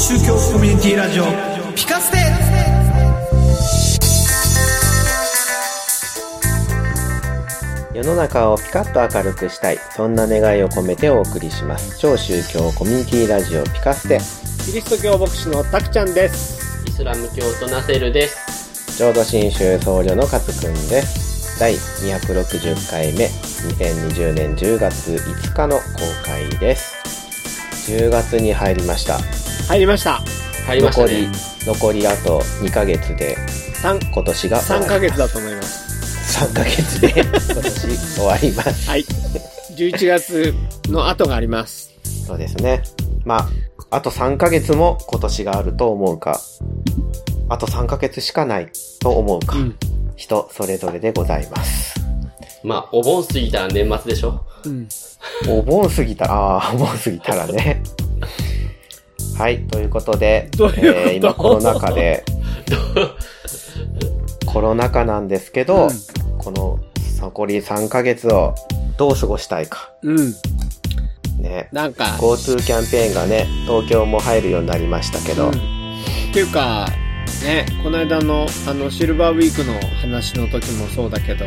宗教コミュニティラジオピカステ。世の中をピカッと明るくしたい。そんな願いを込めてお送りします。超宗教コミュニティラジオピカステ。キリスト教牧師のたくちゃんです。イスラム教徒ナセルです。浄土真宗僧侶の勝くんです。第260回目2020年10月5日の公開です10月に入りました入りました。入りました残りね。残りあと2ヶ月で3、今年が終わ3りヶ月だと思います。3ヶ月で今年終わりますはい。11月の後があります。そうですね。まあ、あと3ヶ月も今年があると思うか、あと3ヶ月しかないと思うか、うん。人それぞれでございます。まあ、お盆過ぎたら年末でしょ？うん。お盆過ぎたら、ああ、お盆過ぎたらね。はい、ということで、と？えー今コロナ禍で、コロナ禍なんですけど、うんこの残り3ヶ月をどう過ごしたいか。うん。ね。なんか、GoTo キャンペーンがね、東京も入るようになりましたけど、うんっていうか、ね、この間の、あの、シルバーウィークの話の時もそうだけど、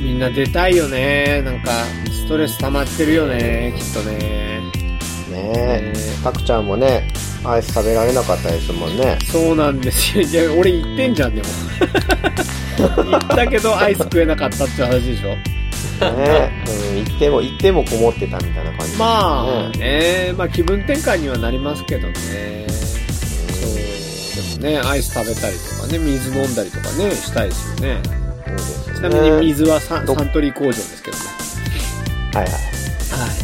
みんな出たいよね。なんか、ストレス溜まってるよね、きっとね。ねえ、たくちゃんもね、アイス食べられなかったですもんね。そうなんですよ。じゃあ、俺言ってんじゃん、でも。言ったけど、アイス食えなかったって話でしょ。ねうん、行っても、行ってもこもってたみたいな感じね、まあね、まあ気分転換にはなりますけどね。でもね、アイス食べたりとかね、水飲んだりとかね、したいですよね。そうですねちなみに水はサどサントリー工場ですけどね。はいはい。は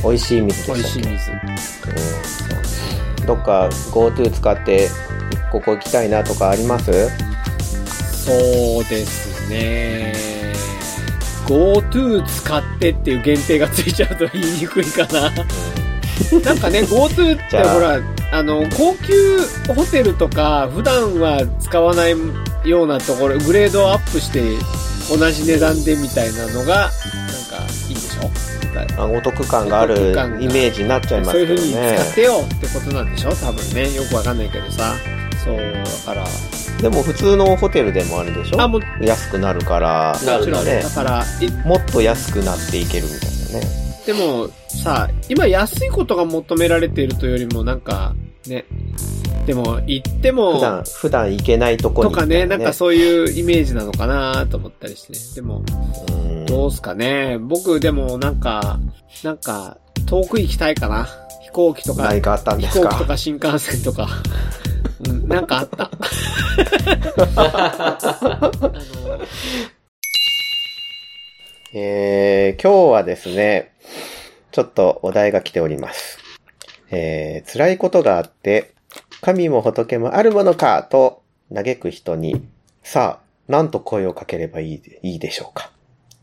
美味しい水い。美でしたっけ？味しい水。うん、どっか GoTo 使って、ここ行きたいなとかあります？そうですね。GoTo 使ってっていう限定がついちゃうと言いにくいかな。なんかね、GoTo ってほら、あの、高級ホテルとか、普段は使わないようなところ、グレードアップして、同じ値段でみたいなのが、なんか、いいでしょ？あお得感があるイメージになっちゃいますそういうけどね風に使。ってよってことなんでしょ？多分ね。よくわかんないけどさ。そう、だから。でも普通のホテルでもあるでしょ？あ、も安くなるから、なるもちろん。ねだから、いもっと安くなっていけるみたいなね。でもさ、今安いことが求められているというよりもなんか、ね。でも、行っても、普段、普段行けないとことに、かね、なんかそういうイメージなのかなと思ったりしてね。でも、うんどうすかね。僕でもなんか、なんか、遠く行きたいかな。飛行機とか、何かあったんで飛すか？行機とか新幹線とか。うん、なんかあった。あのえー、今日はですね、ちょっとお題が来ております。えー、辛いことがあって、神も仏もあるものかと嘆く人に、さあ、何と声をかければいいでいいでしょうか？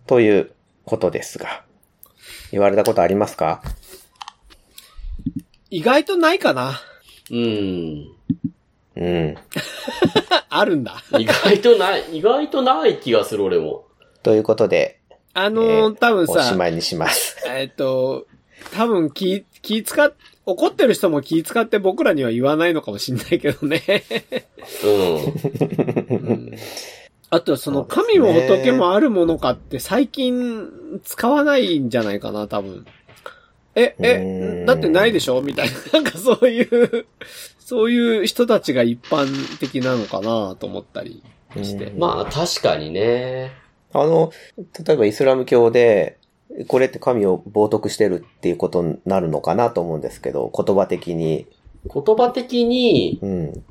ということですが、言われたことありますか？意外とないかな。うん。うん。あるんだ。意外とない、意外とない気がする俺も。ということで、あのーえー多分さ、おしまいにします。えっと、多分気、気使っ、怒ってる人も気使って僕らには言わないのかもしんないけどね。うん。あと、その、神も仏もあるものかって最近使わないんじゃないかな、多分。え、え、んだってないでしょ？みたいな。なんかそういう、そういう人たちが一般的なのかなと思ったりして。うんまあ、確かにね。あの、例えばイスラム教で、これって神を冒涜してるっていうことになるのかなと思うんですけど、言葉的に。言葉的に、うん。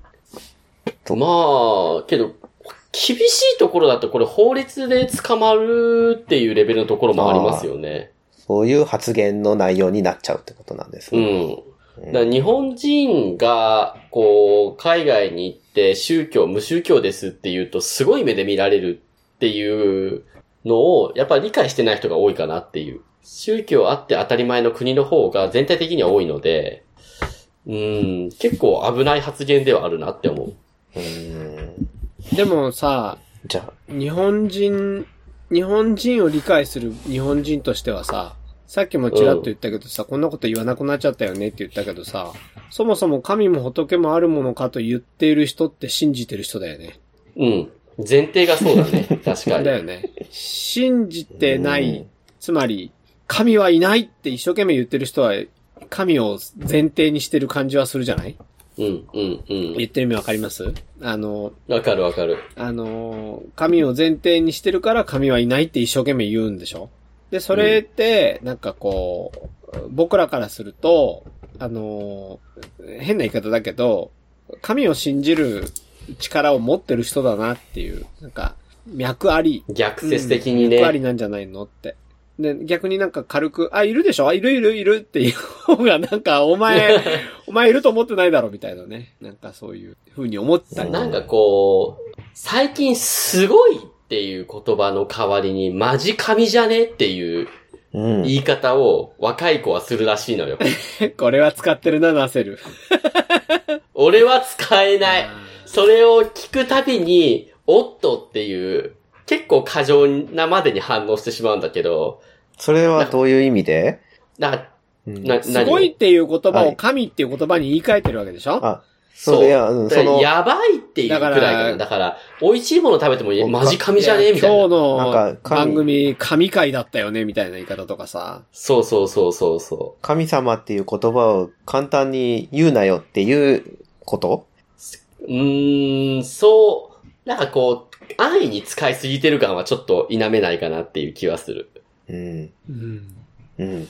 まあ、けど、厳しいところだとこれ法律で捕まるっていうレベルのところもありますよね。そういう発言の内容になっちゃうってことなんですうね。ん。だ日本人が、こう、海外に行って宗教、無宗教ですって言うと、すごい目で見られるっていうのを、やっぱり理解してない人が多いかなっていう。宗教あって当たり前の国の方が全体的には多いので、うん、結構危ない発言ではあるなって思う。うん。でもさ、じゃあ、日本人、日本人を理解する日本人としてはさ、さっきもちらっと言ったけどさ、こんなこと言わなくなっちゃったよねって言ったけどさ、そもそも神も仏もあるものかと言っている人って信じてる人だよね。うん。前提がそうだね。確かに。だよね。信じてない、つまり、神はいないって一生懸命言ってる人は、神を前提にしてる感じはするじゃない？うん、うん、うん。言ってる意味わかります？あの、わかるわかる。あの、神を前提にしてるから神はいないって一生懸命言うんでしょ？で、それって、なんかこう、僕らからすると、あの、変な言い方だけど、神を信じる力を持ってる人だなっていう、なんか、脈あり。逆説的にうん脈ありね。なんじゃないのって。で、逆になんか軽く、あ、いるでしょ？あ、いるいるいるっていう方がなんか、お前、お前いると思ってないだろみたいなね。なんかそういう風に思ったり。なんかこう、最近すごいっていう言葉の代わりに、マジ神じゃねっていううん。言い方を若い子はするらしいのよ。これは使ってるな、ナセル。俺は使えない。それを聞くたびに、おっとっていう、結構過剰なまでに反応してしまうんだけど、それはどういう意味で？だからうん。な、すごいっていう言葉はい。を神っていう言葉に言い換えてるわけでしょ、あ、それや、うん、その、やばいっていうくらいかだからな。だから、美味しいもの食べても僕マジ神じゃねえみたい今日な。のなんか神番組、神回だったよねみたいな言い方とかさ。そうそうそうそうそ神様っていう言葉を簡単に言うなよっていうこと？う。うーん、そう、なんかこう、安易に使いすぎてる感はちょっと否めないかなっていう気はする。うん。うん。うん。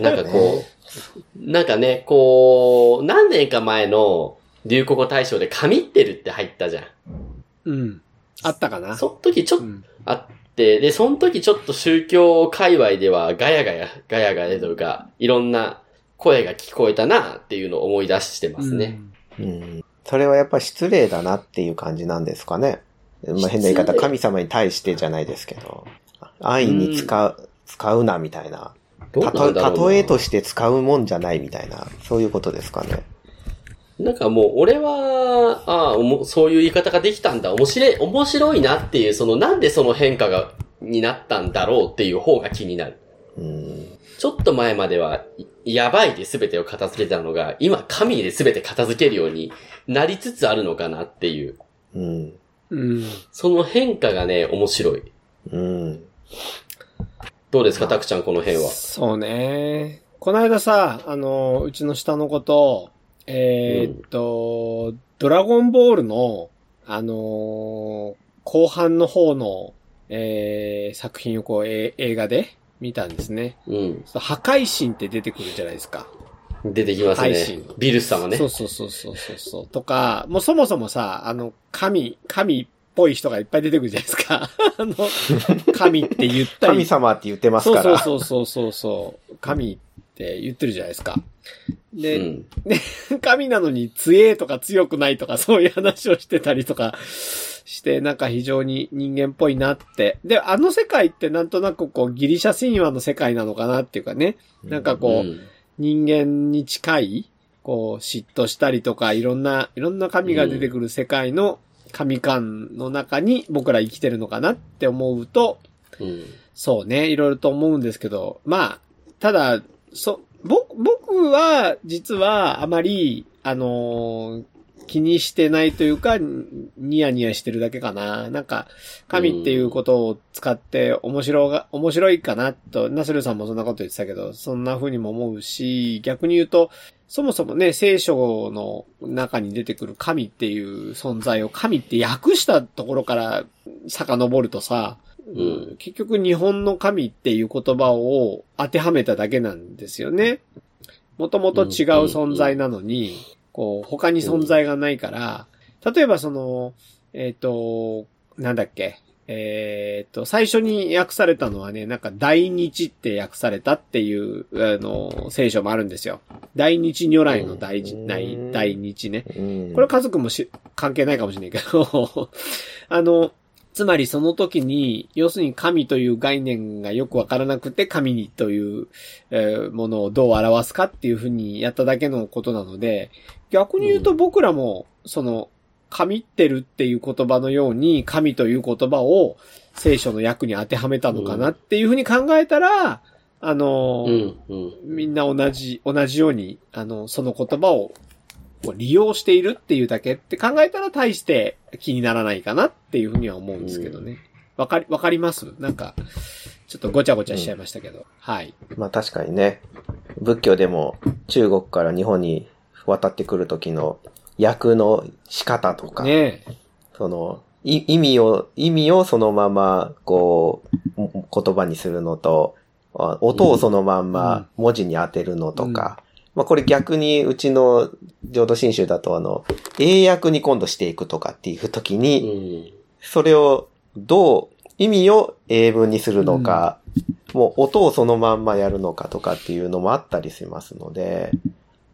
なんかこう、なんかね、こう、何年か前の流行語大賞で神ってるって入ったじゃん。うん。あったかなその時ちょっとうん。あって、で、その時ちょっと宗教界隈ではガヤガヤ、ガヤガヤというか、いろんな声が聞こえたなっていうのを思い出してますね。うん。それはやっぱ失礼だなっていう感じなんですかね。まあ、変な言い方、神様に対してじゃないですけど、安易に使う、使うなみたいな。たと、例えとして使うもんじゃないみたいな、そういうことですかね。なんかもう、俺は、ああ、そういう言い方ができたんだ。面白い、面白いなっていう、その、なんでその変化が、になったんだろうっていう方が気になる。うん。ちょっと前までは、いやばいで全てを片付けてたのが、今、神で全て片付けるようになりつつあるのかなっていう。うん。うん。その変化がね、面白い。うん。どうですか、たくちゃん、この辺は？そうね。この間さ、あの、うちの下の子と、えーっと、ドラゴンボールの、あのー後半の方の、えー作品をこう、え映画で見たんですね。うん。そう破壊神って出てくるじゃないですか。出てきますね。ビルス様ねそ。うそうそうそうそうそう。とか、もうそもそもさ、あの、神、神っぽい人がいっぱい出てくるじゃないですか。あの、神って言ったり。神様って言ってますそうから。そうそうそうそう。神って言ってるじゃないですか。うで、ん。神なのに強えとか強くないとかそういう話をしてたりとかして、なんか非常に人間っぽいなって。で、あの世界ってなんとなくこうギリシャ神話の世界なのかなっていうかね。なんかこう、うん人間に近い、こう、嫉妬したりとか、いろんな、いろんな神が出てくる世界の神観の中に僕ら生きてるのかなって思うと、うん。そうね、いろいろと思うんですけど、まあ、ただ、そ、ぼ、僕は、実は、あまり、あのー気にしてないというか、ニヤニヤしてるだけかな。なんか、神っていうことを使って面白が、面白いかなと、ナスルさんもそんなこと言ってたけど、そんな風にも思うし、逆に言うと、そもそもね、聖書の中に出てくる神っていう存在を神って訳したところから遡るとさ、うん結局日本の神っていう言葉を当てはめただけなんですよね。もともと違う存在なのに、こう、他に存在がないから、例えばその、えっ、と、なんだっけ、えっ、と、最初に訳されたのはね、なんか大日って訳されたっていう、あの、聖書もあるんですよ。大日如来の大大大日ね。うん。これ家族もし関係ないかもしれないけど、あの、つまりその時に、要するに神という概念がよくわからなくて、神にという、えものをどう表すかっていうふうにやっただけのことなので、逆に言うと僕らも、その、神ってるっていう言葉のように、神という言葉を聖書の訳に当てはめたのかなっていうふうに考えたら、あのうん、うん。みんな同じ、同じように、あの、その言葉を利用しているっていうだけって考えたら大して気にならないかなっていうふうには思うんですけどね。わかり、わかります？なんか、ちょっとごちゃごちゃしちゃいましたけど。はい。まあ確かにね、仏教でも中国から日本に渡ってくる時の訳の仕方とか、ねえ。その、い意味を、意味をそのまま、こう、言葉にするのと、あ音をそのまんま文字に当てるのとか、まあこれ逆にうちの浄土真宗だとあの、英訳に今度していくとかっていう時うに、ん。それをどう、意味を英文にするのか、もう音をそのまんまやるのかとかっていうのもあったりしますので、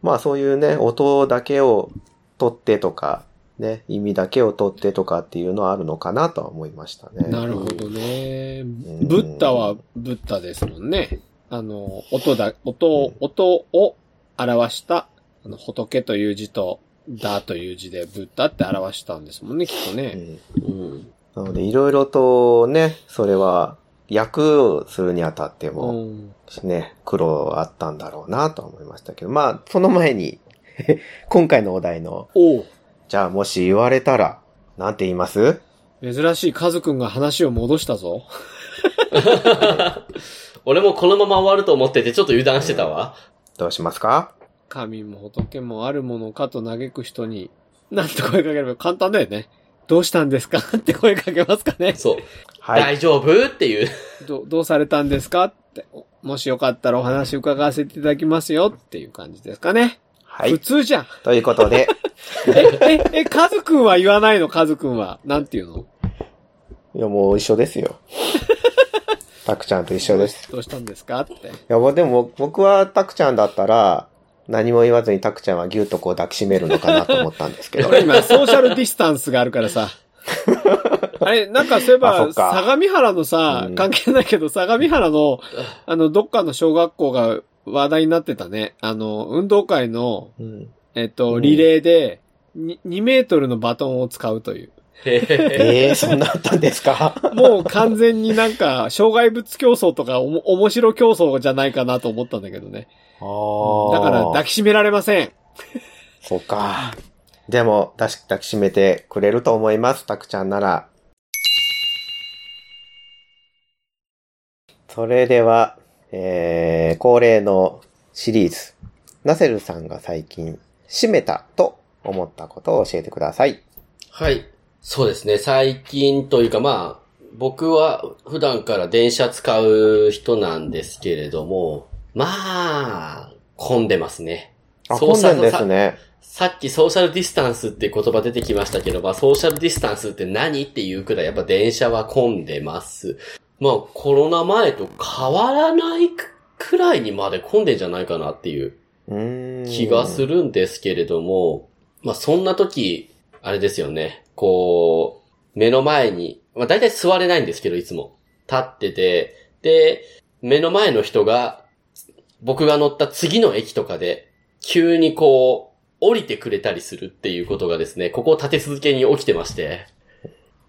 まあそういうね、音だけを取ってとか、ね、意味だけを取ってとかっていうのはあるのかなとは思いましたね。なるほどね。んブッダはブッダですもんね。あの、音だ、音を、音を表した、あの、仏という字と、だという字でブッダって表したんですもんね、きっとうね。んうん。なのでいろいろとね、それは訳をするにあたってうも、ん。ね、苦労あったんだろうなとは思いましたけど、まあ、その前に、今回のお題の、おうじゃあもし言われたら、なんて言います？珍しいカズくんが話を戻したぞ。俺もこのまま終わると思っててちょっと油断してたわ。どうしますか？神も仏もあるものかと嘆く人に、なんて声かければ簡単だよね。どうしたんですか？って声かけますかね。そう。はい。大丈夫？っていう。どどうされたんですか？って。もしよかったらお話伺わせていただきますよっていう感じですかね。普はい。通じゃん。ということで、え、え、え、カズくんは言わないの？カズくんは。なんていうの？いやもう一緒ですよ。たくちゃんと一緒です。どうしたんですか？って。いや、もうでも僕はたくちゃんだったら、何も言わずにたくちゃんはギュッとこう抱きしめるのかなと思ったんですけど。俺今、ソーシャルディスタンスがあるからさ。あれ、なんかそういえば、相模原のさう、ん関係ないけど、相模原の、あの、どっかの小学校が話題になってたね。あの、運動会の、うん、えっと、うんリレーで、に2メートルのバトンを使うという。ええー、そんなあったんですか？もう完全になんか、障害物競争とかおも、面白競争じゃないかなと思ったんだけどね。あだから抱きしめられません。そうか。でも、抱き抱きしめてくれると思います、たくちゃんなら。それでは、えー、恒例のシリーズ。ナセルさんが最近、閉めたと思ったことを教えてください。はい。そうですね。最近というかまあ、僕は普段から電車使う人なんですけれども、まあ、混んでますね。あ、そう混んでんですね。さっきソーシャルディスタンスって言葉出てきましたけど、まあソーシャルディスタンスって何っていうくらいやっぱ電車は混んでます。まあコロナ前と変わらないくらいにまで混んでんじゃないかなっていう。気がするんですけれども、まあそんな時、あれですよね。こう、目の前に、まあ大体座れないんですけど、いつも。立ってて、で、目の前の人が、僕が乗った次の駅とかで、急にこう、降りてくれたりするっていうことがですね、ここを立て続けに起きてまして、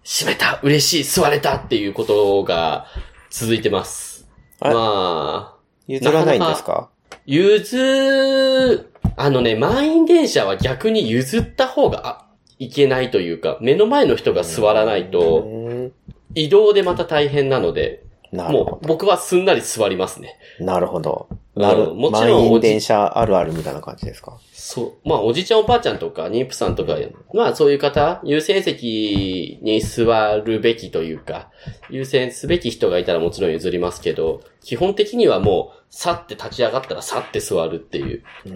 閉めた嬉しい座れたっていうことが続いてます。あまあ、譲らないんですか？譲、あのね、満員電車は逆に譲った方があいけないというか、目の前の人が座らないうと、移動でまた大変なので、もう僕はすんなり座りますね。ど。なるほど。なる、うんもちろん電車あるあるみたいな感じですか？そう。まあ、おじいちゃんおばあちゃんとか、妊婦さんとか、まあ、そういう方、優先席に座るべきというか、優先すべき人がいたらもちろん譲りますけど、基本的にはもう、さって立ち上がったらさって座るっていう。うー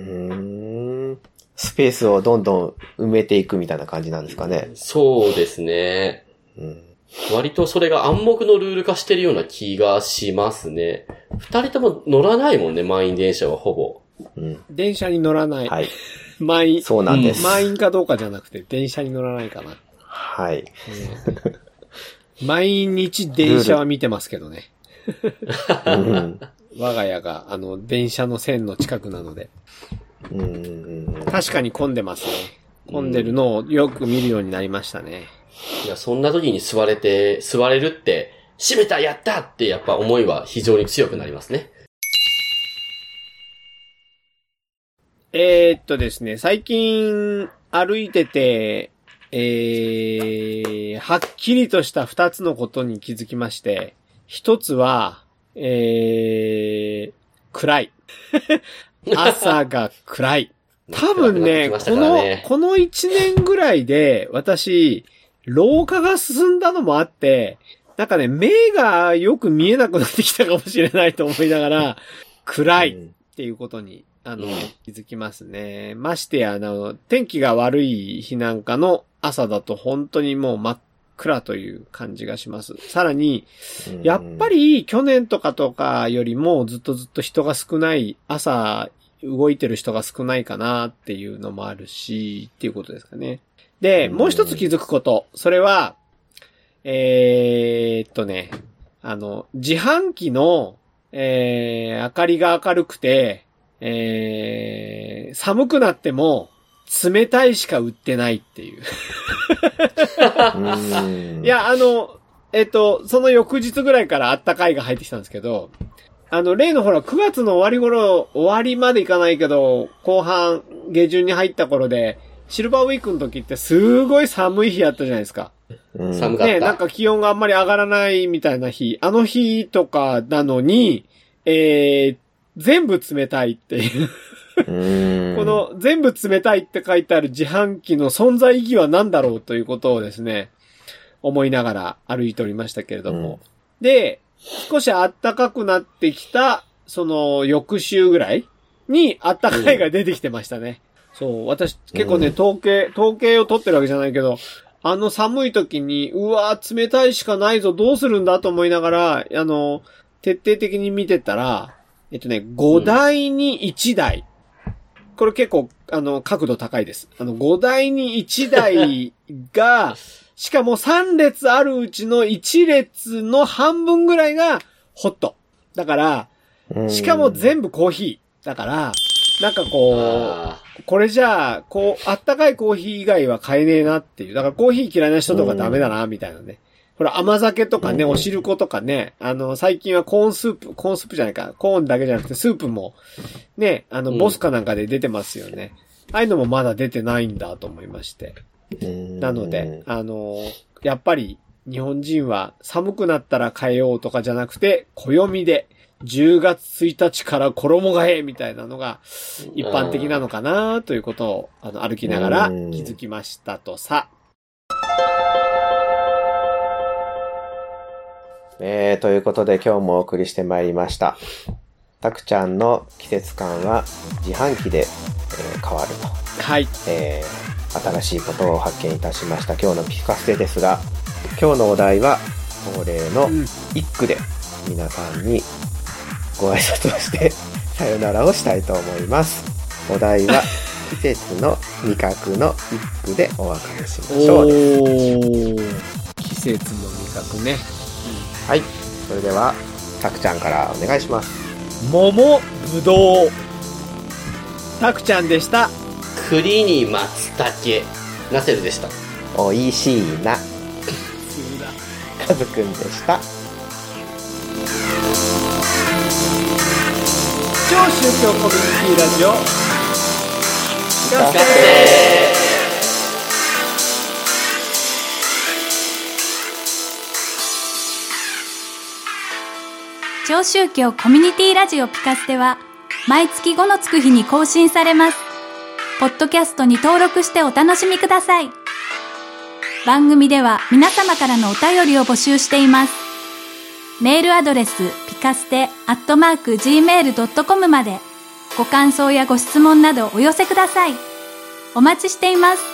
ん。スペースをどんどん埋めていくみたいな感じなんですかね。そうですね。うん。割とそれが暗黙のルール化してるような気がしますね。二人とも乗らないもんね、満員電車はほぼ。うん。電車に乗らない。はい。満員。そうなんです。満員かどうかじゃなくて、電車に乗らないかな。はい。毎日電車は見てますけどね。うん。我が家が、あの、電車の線の近くなので。うん。確かに混んでますね。混んでるのをよく見るようになりましたね。いや、そんな時に座れて、座れるって、閉めたやったってやっぱ思いは非常に強くなりますね。えー、っとですね、最近歩いてて、えー、はっきりとした二つのことに気づきまして、一つは、えー、暗い。朝が暗い。多分ね、このこの一年ぐらいで、私、老化が進んだのもあって、なんかね、目がよく見えなくなってきたかもしれないと思いながら、暗いっていうことに、あのうん、気づきますね。ましてや、あの、天気が悪い日なんかの朝だと本当にもう真っ暗という感じがします。さらに、うんやっぱ、り去年とかとかよりもずっとずっと人が少ない、朝動いてる人が少ないかなっていうのもあるし、っていうことですかね。で、うんもう一つ気づくこと。それは、えーっとね、あの、自販機の、えー、明かりが明るくて、えー、寒くなっても、冷たいしか売ってないっていう。うんい、や、あの、えっと、その翌日ぐらいからあったかいが入ってきたんですけど、あの、例のほら、9月の終わり頃、終わりまでいかないけど、後半、下旬に入った頃で、シルバーウィークの時ってすごい寒い日あったじゃないですか。うん寒かった。ね、なんか気温があんまり上がらないみたいな日、あの日とかなのに、えー、全部冷たいっていう。うんこ、の全部冷たいって書いてある自販機の存在意義は何だろうということをですね、思いながら歩いておりましたけれども。で、少し暖かくなってきた、その翌週ぐらいに暖かいが出てきてましたね。そう、私結構ね、うん統計、統計を取ってるわけじゃないけど、あの寒い時に、うわー冷たいしかないぞ、どうするんだと思いながら、あの、徹底的に見てたら、えっとね、5台に1台。これ結構、あの、角度高いです。あの、5台に1台が、しかも3列あるうちの1列の半分ぐらいがホット。だから、うんしかも全部コーヒー。だから、なんかこあう、これじゃあ、こう、あったかいコーヒー以外は買えねえなっていう。だからコーヒー嫌いな人とかダメだな、みたいなね。ほら、甘酒とかね、うんお汁粉とかね、あの、最近はコーンスープ、コーンスープじゃないか、コーンだけじゃなくてスープも、ね、あの、うんボスかなんかで出てますよね。ああいうのもまだ出てないんだと思いまして。うんなので、あの、やっぱり日本人は寒くなったら変えようとかじゃなくて、暦で10月1日から衣替えみたいなのが一般的なのかなということをあの歩きながらうん気づきましたとさ。えー、ということで今日もお送りしてまいりました。たくちゃんの季節感は自販機で、えー変わると。はい。えー新しいことを発見いたしました今日のピカステですが今日のお題は恒例のうん一句で皆さんにご挨拶をして さよならをしたいと思いますお題は 季節の味覚の一句でお別れしましょう。季節の味覚ね。はいそれではたくちゃんからお願いします桃、ぶどう。たくちゃんでした。ー栗に松茸。ナセルでした。おいしいなかずくんでした超宗教コミュニティラジオ。聞かせて超宗教コミュニティラジオピカステは毎月5のつく日に更新されます。ポッドキャストに登録してお楽しみください。番組では皆様からのお便りを募集しています。メールアドレスピカステアットマーク gmail.com までご感想やご質問などお寄せください。お待ちしています。